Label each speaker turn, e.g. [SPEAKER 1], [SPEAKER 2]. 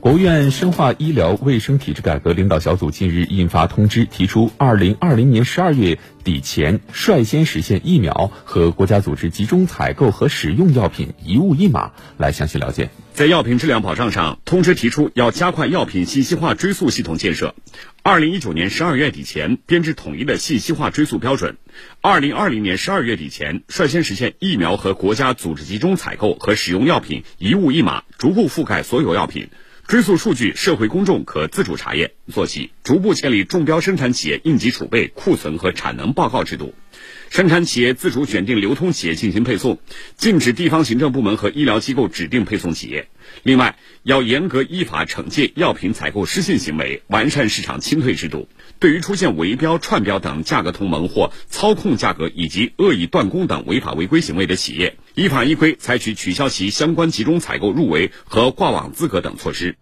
[SPEAKER 1] 国务院深化医疗卫生体制改革领导小组近日印发通知，提出二零二零年十二月底前率先实现疫苗和国家组织集中采购和使用药品一物一码。来详细了解。
[SPEAKER 2] 在药品质量保障上，通知提出要加快药品信息化追溯系统建设，二零一九年十二月底前编制统一的信息化追溯标准，二零二零年十二月底前率先实现疫苗和国家组织集中采购和使用药品一物一码，逐步覆盖所有药品。追溯数据，社会公众可自主查验。做起，逐步建立中标生产企业应急储备、库存和产能报告制度，生产企业自主选定流通企业进行配送，禁止地方行政部门和医疗机构指定配送企业。另外，要严格依法惩戒药品采购失信行为，完善市场清退制度。对于出现围标、串标等价格同盟或操控价格以及恶意断供等违法违规行为的企业，依法依规采取取消其相关集中采购入围和挂网资格等措施。